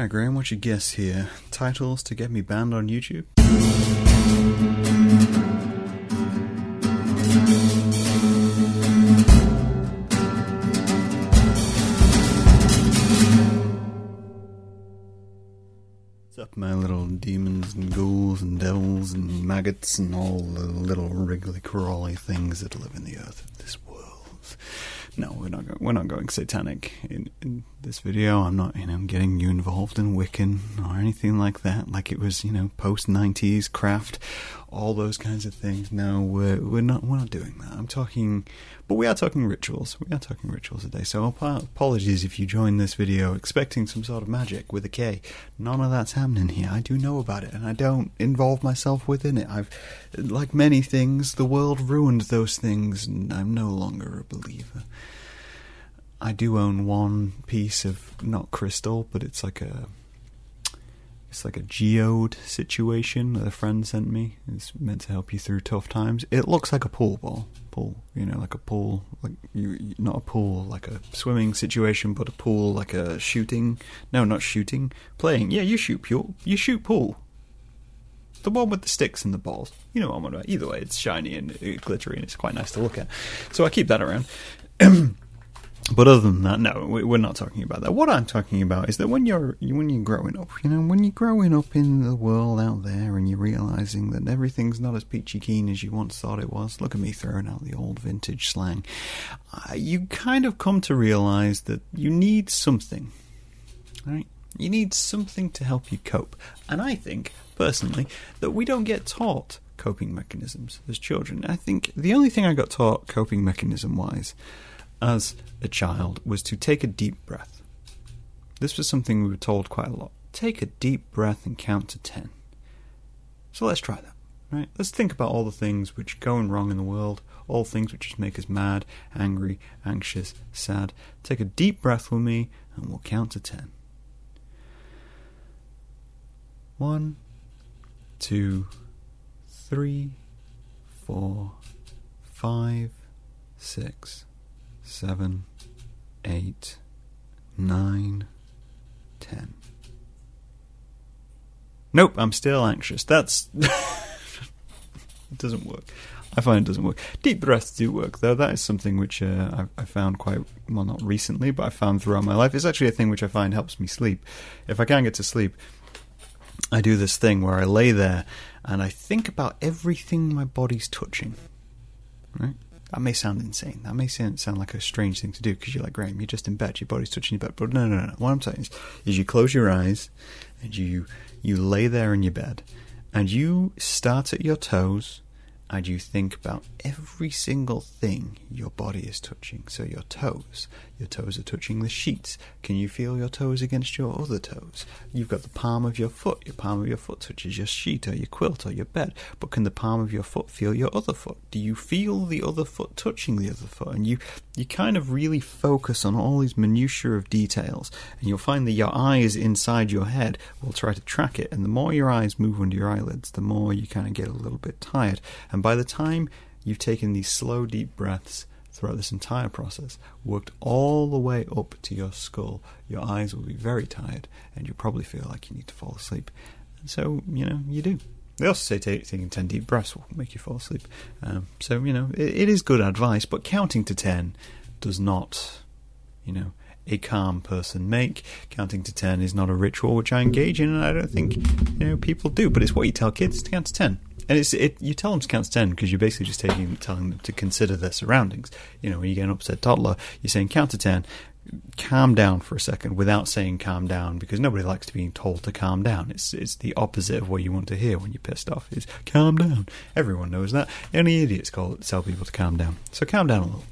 Alright, Graham, what's your guess here? Titles to get me banned on YouTube? What's up, my little demons and ghouls and devils and maggots and all the little wriggly crawly things that live in the earth this world? No, we're not. Go- we're not going satanic in, in this video. I'm not, you know, getting you involved in Wiccan or anything like that. Like it was, you know, post '90s craft, all those kinds of things. No, we're we're not. We're not doing that. I'm talking, but we are talking rituals. We are talking rituals today. So apologies if you joined this video expecting some sort of magic with a K. None of that's happening here. I do know about it, and I don't involve myself within it. I've, like many things, the world ruined those things, and I'm no longer a believer. I do own one piece of not crystal, but it's like a it's like a geode situation that a friend sent me. It's meant to help you through tough times. It looks like a pool ball, pool, you know, like a pool, like you, not a pool, like a swimming situation, but a pool, like a shooting. No, not shooting, playing. Yeah, you shoot pool. You shoot pool. The one with the sticks and the balls. You know what I'm on about. Either way, it's shiny and glittery, and it's quite nice to look at. So I keep that around. But other than that, no, we- we're not talking about that. What I'm talking about is that when you're when you're growing up, you know, when you're growing up in the world out there, and you're realizing that everything's not as peachy keen as you once thought it was. Look at me throwing out the old vintage slang. Uh, you kind of come to realize that you need something, right? You need something to help you cope. And I think, personally, that we don't get taught coping mechanisms as children. I think the only thing I got taught coping mechanism wise as a child was to take a deep breath. This was something we were told quite a lot. Take a deep breath and count to 10. So let's try that, right? Let's think about all the things which are going wrong in the world, all things which just make us mad, angry, anxious, sad. Take a deep breath with me and we'll count to 10. One, two, three, four, five, six, seven, eight, nine, ten. Nope, I'm still anxious. That's. it doesn't work. I find it doesn't work. Deep breaths do work, though. That is something which uh, I, I found quite, well, not recently, but I found throughout my life. It's actually a thing which I find helps me sleep. If I can't get to sleep, I do this thing where I lay there and I think about everything my body's touching. Right? That may sound insane. That may sound, like a strange thing to do because you're like, Graham, you're just in bed, your body's touching your bed. But no, no, no. What I'm saying is, is you close your eyes and you you lay there in your bed and you start at your toes and you think about every single thing your body is touching. So your toes, your toes are touching the sheets. Can you feel your toes against your other toes? You've got the palm of your foot. Your palm of your foot touches your sheet or your quilt or your bed. But can the palm of your foot feel your other foot? Do you feel the other foot touching the other foot? And you you kind of really focus on all these minutiae of details, and you'll find that your eyes inside your head will try to track it. And the more your eyes move under your eyelids, the more you kind of get a little bit tired. And by the time you've taken these slow, deep breaths throughout this entire process, worked all the way up to your skull, your eyes will be very tired, and you'll probably feel like you need to fall asleep. And so, you know, you do. They also say taking 10 deep breaths will make you fall asleep. Um, so, you know, it, it is good advice, but counting to 10 does not, you know, a calm person make. Counting to 10 is not a ritual which I engage in, and I don't think, you know, people do, but it's what you tell kids to count to 10. And it's it. You tell them to count to ten because you're basically just taking telling them to consider their surroundings. You know, when you get an upset toddler, you're saying count to ten, calm down for a second without saying calm down because nobody likes to be told to calm down. It's it's the opposite of what you want to hear when you're pissed off. Is calm down. Everyone knows that. Only idiots call tell people to calm down. So calm down a little.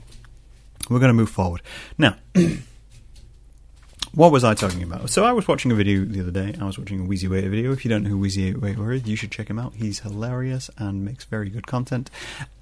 We're going to move forward now. What was I talking about? So I was watching a video the other day. I was watching a Wheezy Waiter video. If you don't know who Wheezy Waiter is, you should check him out. He's hilarious and makes very good content,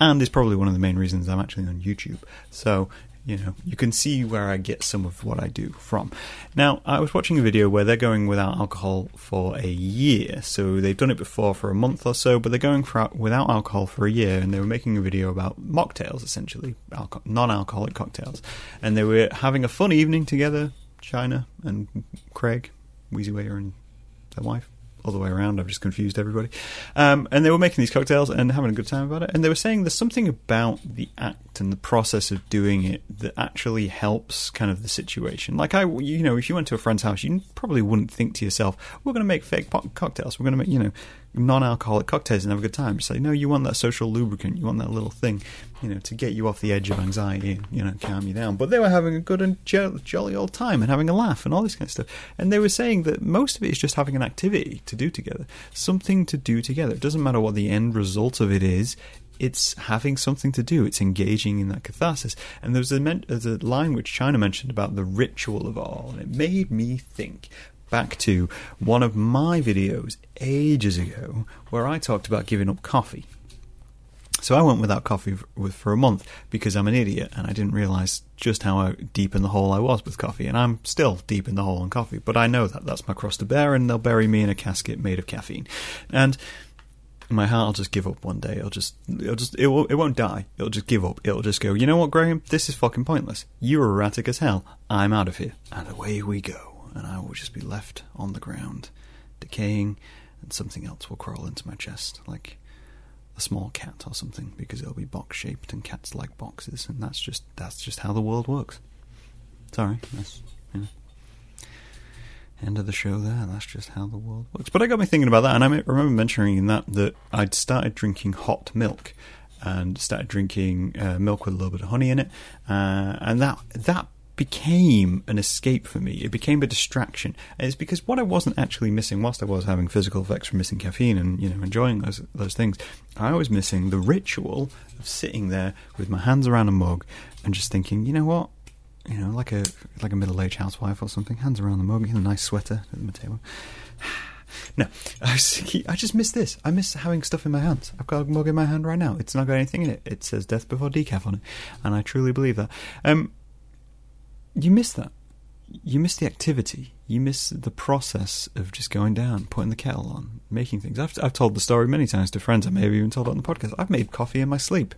and is probably one of the main reasons I'm actually on YouTube. So you know you can see where I get some of what I do from. Now I was watching a video where they're going without alcohol for a year. So they've done it before for a month or so, but they're going for, without alcohol for a year, and they were making a video about mocktails, essentially alco- non-alcoholic cocktails, and they were having a fun evening together. China and Craig, Wheezy and their wife. All the way around, I've just confused everybody. Um, and they were making these cocktails and having a good time about it. And they were saying there's something about the act and the process of doing it that actually helps kind of the situation. Like I, you know, if you went to a friend's house, you probably wouldn't think to yourself, "We're going to make fake cocktails. We're going to make, you know, non-alcoholic cocktails and have a good time. It's like, no, you want that social lubricant. You want that little thing, you know, to get you off the edge of anxiety you know, calm you down. But they were having a good and jolly old time and having a laugh and all this kind of stuff. And they were saying that most of it is just having an activity to do together, something to do together. It doesn't matter what the end result of it is. It's having something to do. It's engaging in that catharsis. And there's a, there's a line which China mentioned about the ritual of all, and it made me think back to one of my videos ages ago where I talked about giving up coffee. So I went without coffee for, a month because I'm an idiot and I didn't realize just how uh, deep in the hole I was with coffee. And I'm still deep in the hole on coffee, but I know that that's my cross to bear, and they'll bury me in a casket made of caffeine. And my heart will just give up one day. It'll just, it'll just, it, will, it won't die. It'll just give up. It'll just go. You know what, Graham? This is fucking pointless. You're erratic as hell. I'm out of here, and away we go and I will just be left on the ground, decaying, and something else will crawl into my chest, like a small cat or something, because it'll be box shaped, and cats like boxes, and that's just that's just how the world works. Sorry, that's you know, end of the show there. That's just how the world works. But I got me thinking about that, and I remember mentioning in that that I'd started drinking hot milk and started drinking uh, milk with a little bit of honey in it, uh, and that that became an escape for me. It became a distraction. And it's because what I wasn't actually missing, whilst I was having physical effects from missing caffeine and you know enjoying those those things, I was missing the ritual of sitting there with my hands around a mug and just thinking, you know what, you know, like a like a middle aged housewife or something, hands around the mug, in a nice sweater at the table. No, I, I just miss this. I miss having stuff in my hands. I've got a mug in my hand right now. It's not got anything in it. It says "Death Before Decaf" on it, and I truly believe that. Um, you miss that. You miss the activity. You miss the process of just going down, putting the kettle on, making things. I've, I've told the story many times to friends. I may have even told it on the podcast. I've made coffee in my sleep.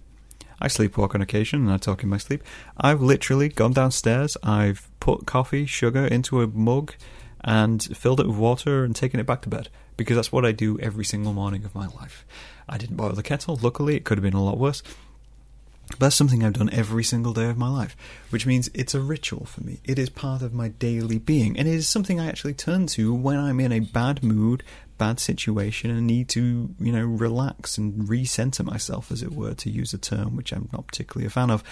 I sleepwalk on occasion and I talk in my sleep. I've literally gone downstairs. I've put coffee, sugar into a mug and filled it with water and taken it back to bed because that's what I do every single morning of my life. I didn't boil the kettle. Luckily, it could have been a lot worse. But that's something I've done every single day of my life, which means it's a ritual for me. It is part of my daily being, and it is something I actually turn to when I'm in a bad mood, bad situation, and need to, you know, relax and recenter myself, as it were, to use a term which I'm not particularly a fan of.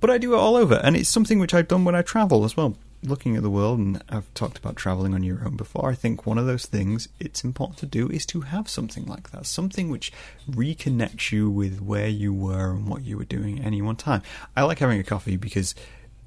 But I do it all over, and it's something which I've done when I travel as well looking at the world, and I've talked about traveling on your own before, I think one of those things it's important to do is to have something like that, something which reconnects you with where you were and what you were doing at any one time. I like having a coffee because,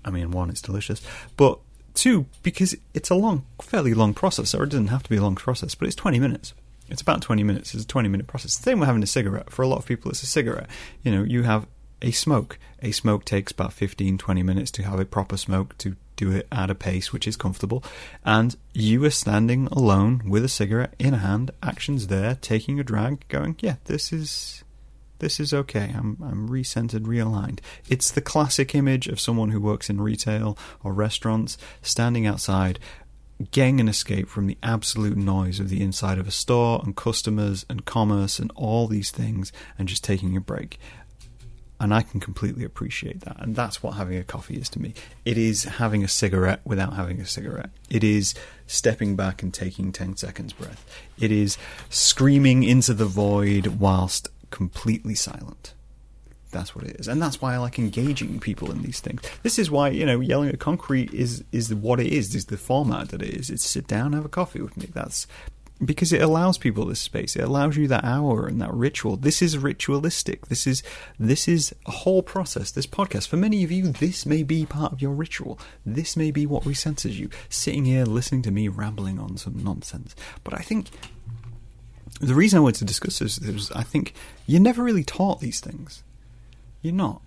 I mean, one, it's delicious, but two, because it's a long, fairly long process, or it doesn't have to be a long process, but it's 20 minutes. It's about 20 minutes. It's a 20 minute process. The same with having a cigarette. For a lot of people, it's a cigarette. You know, you have a smoke. A smoke takes about 15, 20 minutes to have a proper smoke to do it at a pace which is comfortable, and you are standing alone with a cigarette in hand, actions there, taking a drag, going, yeah, this is this is okay. I'm I'm recentered, realigned. It's the classic image of someone who works in retail or restaurants, standing outside, getting an escape from the absolute noise of the inside of a store and customers and commerce and all these things, and just taking a break and I can completely appreciate that. And that's what having a coffee is to me. It is having a cigarette without having a cigarette. It is stepping back and taking 10 seconds breath. It is screaming into the void whilst completely silent. That's what it is. And that's why I like engaging people in these things. This is why, you know, yelling at concrete is is what it is, is the format that it is. It's sit down, have a coffee with me. That's because it allows people this space. It allows you that hour and that ritual. This is ritualistic. This is this is a whole process. This podcast for many of you, this may be part of your ritual. This may be what recenters you. Sitting here listening to me rambling on some nonsense. But I think the reason I wanted to discuss this is I think you're never really taught these things. You're not.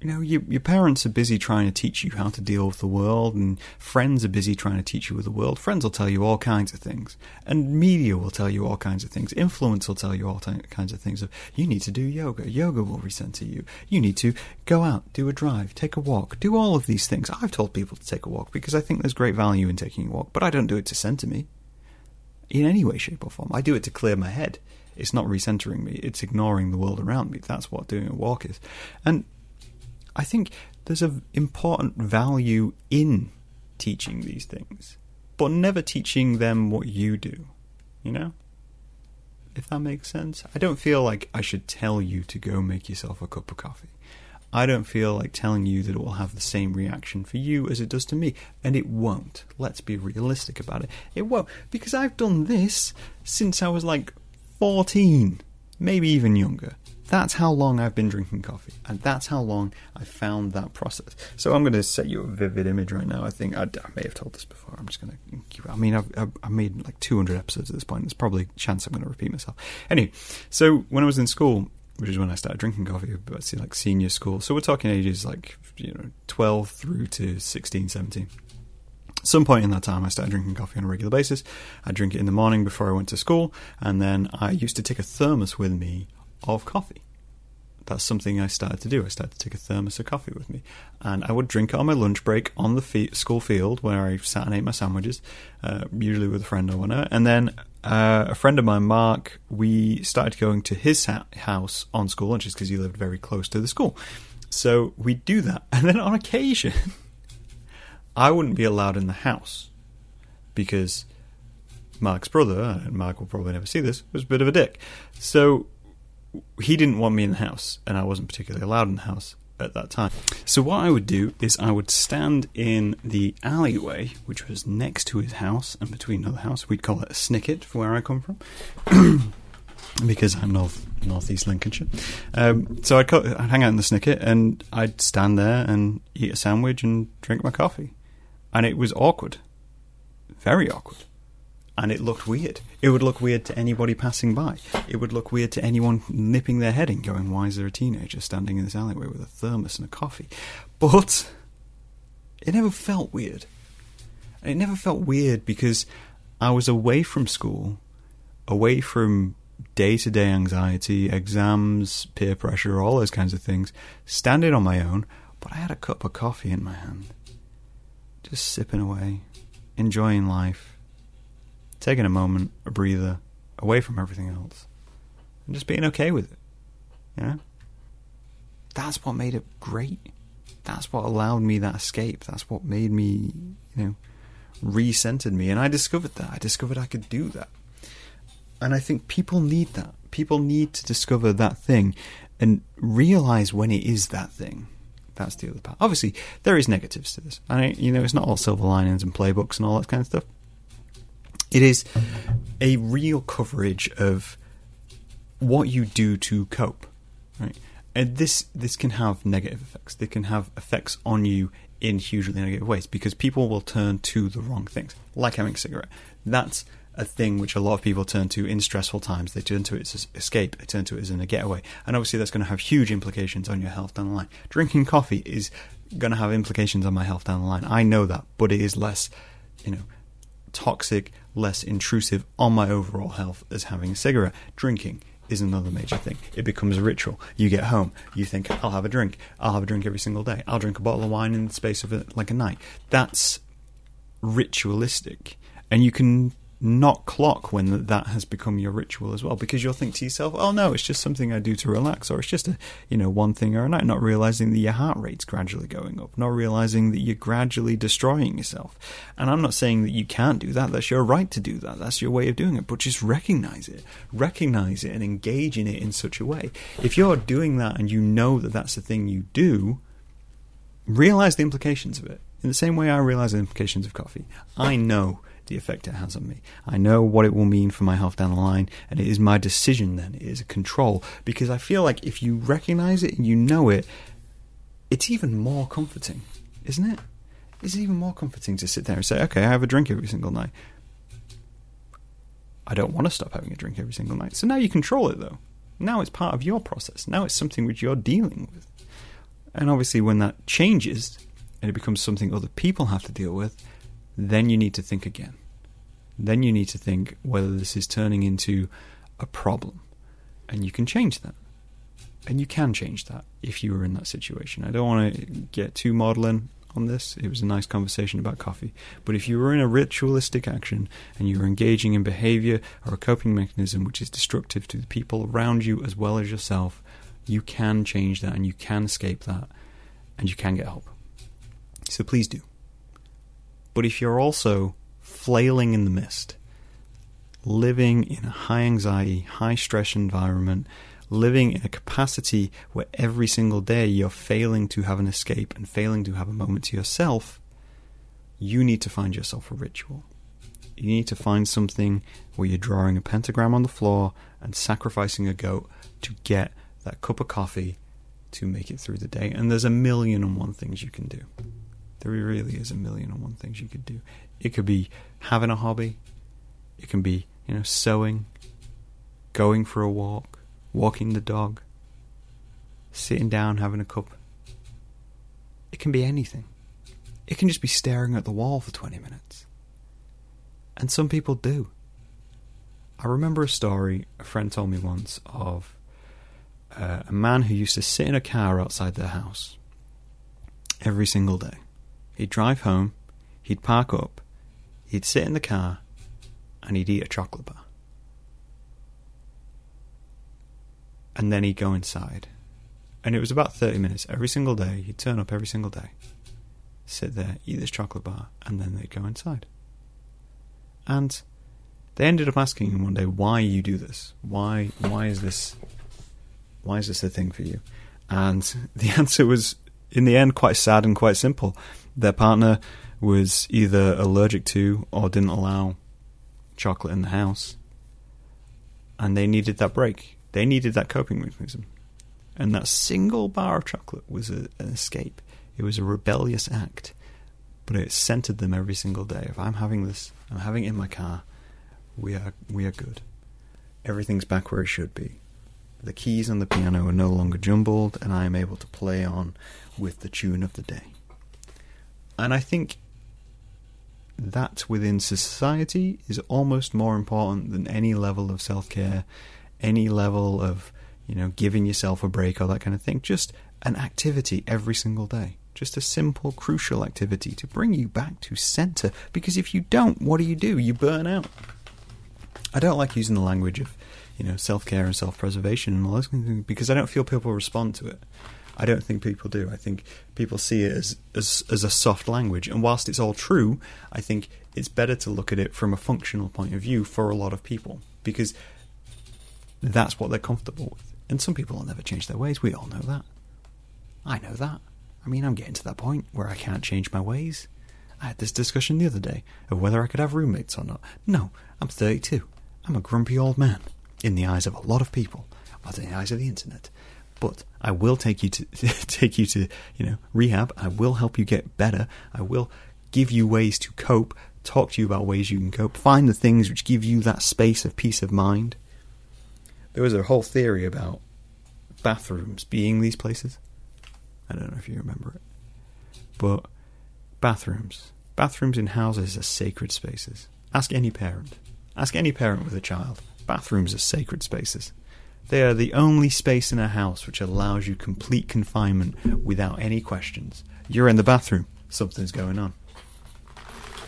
You know, your, your parents are busy trying to teach you how to deal with the world, and friends are busy trying to teach you with the world. Friends will tell you all kinds of things, and media will tell you all kinds of things. Influence will tell you all t- kinds of things. Of you need to do yoga. Yoga will recenter you. You need to go out, do a drive, take a walk, do all of these things. I've told people to take a walk because I think there's great value in taking a walk, but I don't do it to center me in any way, shape, or form. I do it to clear my head. It's not recentering me. It's ignoring the world around me. That's what doing a walk is, and I think there's an important value in teaching these things, but never teaching them what you do, you know? If that makes sense. I don't feel like I should tell you to go make yourself a cup of coffee. I don't feel like telling you that it will have the same reaction for you as it does to me. And it won't. Let's be realistic about it. It won't. Because I've done this since I was like 14, maybe even younger. That's how long I've been drinking coffee, and that's how long I found that process. So I'm going to set you a vivid image right now. I think I, I may have told this before. I'm just going to. I mean, I've, I've made like 200 episodes at this point. There's probably a chance I'm going to repeat myself. Anyway, so when I was in school, which is when I started drinking coffee, but see, like senior school. So we're talking ages like you know 12 through to 16, 17 some point in that time, I started drinking coffee on a regular basis. I drink it in the morning before I went to school, and then I used to take a thermos with me of coffee. That's something I started to do. I started to take a thermos of coffee with me, and I would drink it on my lunch break on the fe- school field where I sat and ate my sandwiches, uh, usually with a friend or whatever. And then uh, a friend of mine, Mark, we started going to his ha- house on school lunches because he lived very close to the school. So we'd do that, and then on occasion, I wouldn't be allowed in the house because Mark's brother, and Mark will probably never see this, was a bit of a dick. So he didn't want me in the house, and I wasn't particularly allowed in the house at that time. So what I would do is I would stand in the alleyway, which was next to his house and between another house. We'd call it a snicket for where I come from. because I'm north northeast Lincolnshire, um, so I'd, I'd hang out in the snicket and I'd stand there and eat a sandwich and drink my coffee, and it was awkward, very awkward and it looked weird. It would look weird to anybody passing by. It would look weird to anyone nipping their head in, going, "Why is there a teenager standing in this alleyway with a thermos and a coffee?" But it never felt weird. And it never felt weird because I was away from school, away from day to day anxiety, exams, peer pressure, all those kinds of things, standing on my own, but I had a cup of coffee in my hand, just sipping away, enjoying life taking a moment, a breather, away from everything else, and just being okay with it. You know? That's what made it great. That's what allowed me that escape. That's what made me, you know, recentered me. And I discovered that. I discovered I could do that. And I think people need that. People need to discover that thing and realize when it is that thing. That's the other part. Obviously, there is negatives to this. I, you know, it's not all silver linings and playbooks and all that kind of stuff. It is a real coverage of what you do to cope, right? And this this can have negative effects. They can have effects on you in hugely negative ways because people will turn to the wrong things, like having a cigarette. That's a thing which a lot of people turn to in stressful times. They turn to it as escape. They turn to it as in a getaway, and obviously that's going to have huge implications on your health down the line. Drinking coffee is going to have implications on my health down the line. I know that, but it is less, you know, toxic, less intrusive on my overall health as having a cigarette. Drinking is another major thing. It becomes a ritual. You get home, you think, I'll have a drink. I'll have a drink every single day. I'll drink a bottle of wine in the space of a, like a night. That's ritualistic. And you can not clock when that has become your ritual as well because you'll think to yourself oh no it's just something i do to relax or it's just a you know one thing or another not realizing that your heart rate's gradually going up not realizing that you're gradually destroying yourself. And i'm not saying that you can't do that. That's your right to do that. That's your way of doing it. But just recognize it. Recognize it and engage in it in such a way. If you're doing that and you know that that's the thing you do realize the implications of it. In the same way i realize the implications of coffee. I know the effect it has on me. I know what it will mean for my health down the line, and it is my decision then. It is a control because I feel like if you recognize it and you know it, it's even more comforting, isn't it? It's even more comforting to sit there and say, okay, I have a drink every single night. I don't want to stop having a drink every single night. So now you control it though. Now it's part of your process. Now it's something which you're dealing with. And obviously, when that changes and it becomes something other people have to deal with, then you need to think again. Then you need to think whether this is turning into a problem. And you can change that. And you can change that if you were in that situation. I don't want to get too maudlin on this. It was a nice conversation about coffee. But if you were in a ritualistic action and you were engaging in behavior or a coping mechanism which is destructive to the people around you as well as yourself, you can change that and you can escape that and you can get help. So please do. But if you're also flailing in the mist, living in a high anxiety, high stress environment, living in a capacity where every single day you're failing to have an escape and failing to have a moment to yourself, you need to find yourself a ritual. You need to find something where you're drawing a pentagram on the floor and sacrificing a goat to get that cup of coffee to make it through the day. And there's a million and one things you can do. There really is a million and one things you could do. It could be having a hobby. It can be, you know, sewing, going for a walk, walking the dog, sitting down having a cup. It can be anything. It can just be staring at the wall for 20 minutes. And some people do. I remember a story a friend told me once of uh, a man who used to sit in a car outside their house every single day. He'd drive home, he'd park up, he'd sit in the car, and he'd eat a chocolate bar. and then he'd go inside. And it was about 30 minutes every single day. He'd turn up every single day, sit there, eat this chocolate bar, and then they'd go inside. And they ended up asking him one day, "Why you do this? Why? Why is this? Why is this a thing for you?" And the answer was, in the end, quite sad and quite simple. Their partner was either allergic to or didn't allow chocolate in the house, and they needed that break. They needed that coping mechanism. And that single bar of chocolate was a, an escape. It was a rebellious act, but it centered them every single day. If I'm having this, I'm having it in my car, we are, we are good. Everything's back where it should be. The keys on the piano are no longer jumbled, and I am able to play on with the tune of the day. And I think that within society is almost more important than any level of self care any level of, you know, giving yourself a break or that kind of thing. Just an activity every single day. Just a simple, crucial activity to bring you back to center. Because if you don't, what do you do? You burn out. I don't like using the language of, you know, self care and self preservation and all those things because I don't feel people respond to it. I don't think people do. I think people see it as, as as a soft language, and whilst it's all true, I think it's better to look at it from a functional point of view for a lot of people because that's what they're comfortable with. And some people will never change their ways. We all know that. I know that. I mean, I'm getting to that point where I can't change my ways. I had this discussion the other day of whether I could have roommates or not. No, I'm 32. I'm a grumpy old man in the eyes of a lot of people, or in the eyes of the internet. But I will take you to take you to you know rehab. I will help you get better. I will give you ways to cope. Talk to you about ways you can cope. Find the things which give you that space of peace of mind there was a whole theory about bathrooms being these places. I don't know if you remember it. But bathrooms. Bathrooms in houses are sacred spaces. Ask any parent. Ask any parent with a child. Bathrooms are sacred spaces. They are the only space in a house which allows you complete confinement without any questions. You're in the bathroom, something's going on.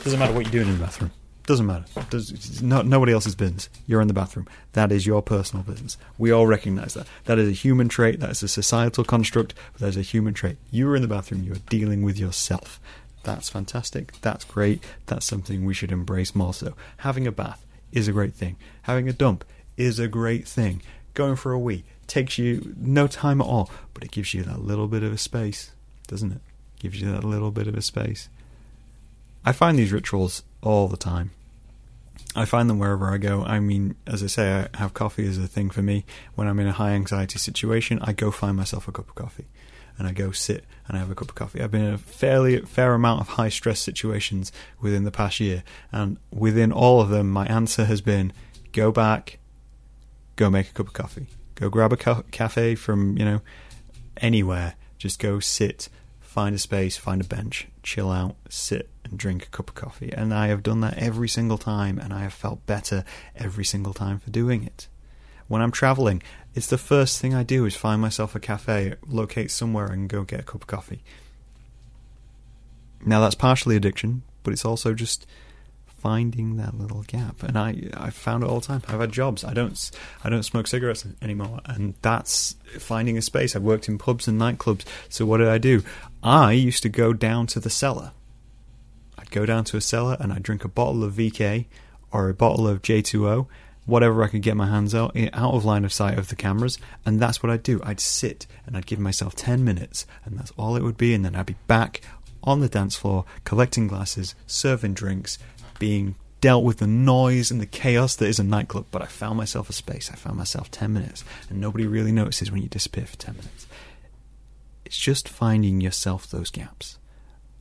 Doesn't matter what you're doing in the bathroom. Doesn't matter. Does, no, nobody else's business. You're in the bathroom. That is your personal business. We all recognize that. That is a human trait. That is a societal construct, but that is a human trait. You are in the bathroom. You are dealing with yourself. That's fantastic. That's great. That's something we should embrace more so. Having a bath is a great thing. Having a dump is a great thing. Going for a wee takes you no time at all, but it gives you that little bit of a space, doesn't it? Gives you that little bit of a space. I find these rituals all the time. I find them wherever I go. I mean, as I say, I have coffee as a thing for me. When I'm in a high anxiety situation, I go find myself a cup of coffee and I go sit and I have a cup of coffee. I've been in a fairly fair amount of high stress situations within the past year, and within all of them, my answer has been go back, go make a cup of coffee, go grab a ca- cafe from you know anywhere, Just go sit, find a space, find a bench, chill out, sit and drink a cup of coffee. And I have done that every single time, and I have felt better every single time for doing it. When I'm traveling, it's the first thing I do is find myself a cafe, locate somewhere, and go get a cup of coffee. Now that's partially addiction, but it's also just finding that little gap. And I I found it all the time. I've had jobs. I don't I don't smoke cigarettes anymore, and that's finding a space. I've worked in pubs and nightclubs. So what did I do? I used to go down to the cellar. I'd go down to a cellar and I'd drink a bottle of VK or a bottle of J2O, whatever I could get my hands out out of line of sight of the cameras, and that's what I'd do. I'd sit and I'd give myself 10 minutes, and that's all it would be, and then I'd be back on the dance floor collecting glasses, serving drinks, being dealt with the noise and the chaos that is a nightclub, but I found myself a space. I found myself 10 minutes, and nobody really notices when you disappear for 10 minutes. It's just finding yourself those gaps.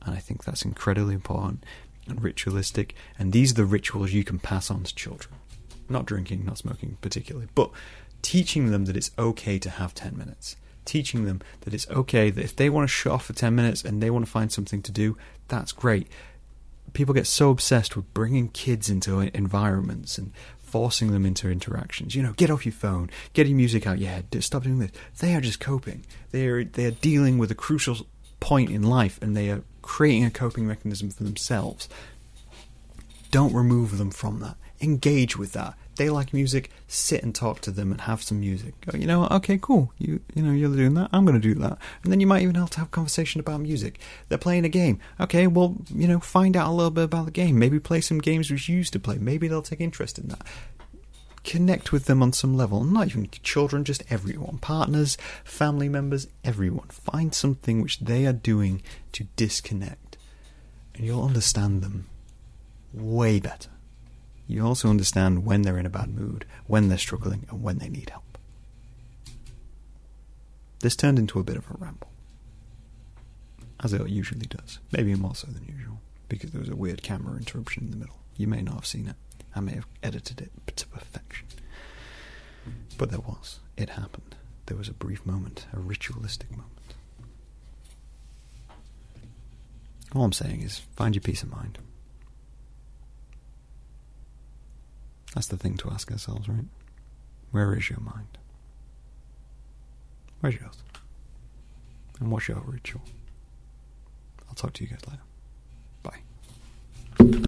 And I think that's incredibly important and ritualistic. And these are the rituals you can pass on to children. Not drinking, not smoking particularly, but teaching them that it's okay to have 10 minutes. Teaching them that it's okay that if they want to shut off for 10 minutes and they want to find something to do, that's great people get so obsessed with bringing kids into environments and forcing them into interactions. You know, get off your phone, get your music out your head, stop doing this. They are just coping. They are they are dealing with a crucial point in life, and they are creating a coping mechanism for themselves. Don't remove them from that. Engage with that they like music, sit and talk to them and have some music. Go, you know, okay, cool. You you know, you're doing that. I'm going to do that. And then you might even have to have a conversation about music. They're playing a game. Okay, well, you know, find out a little bit about the game. Maybe play some games which you used to play. Maybe they'll take interest in that. Connect with them on some level. Not even children, just everyone. Partners, family members, everyone. Find something which they are doing to disconnect. And you'll understand them way better you also understand when they're in a bad mood, when they're struggling, and when they need help. This turned into a bit of a ramble, as it usually does. Maybe more so than usual, because there was a weird camera interruption in the middle. You may not have seen it. I may have edited it to perfection. But there was. It happened. There was a brief moment, a ritualistic moment. All I'm saying is find your peace of mind. That's the thing to ask ourselves, right? Where is your mind? Where's yours? And what's your ritual? I'll talk to you guys later. Bye.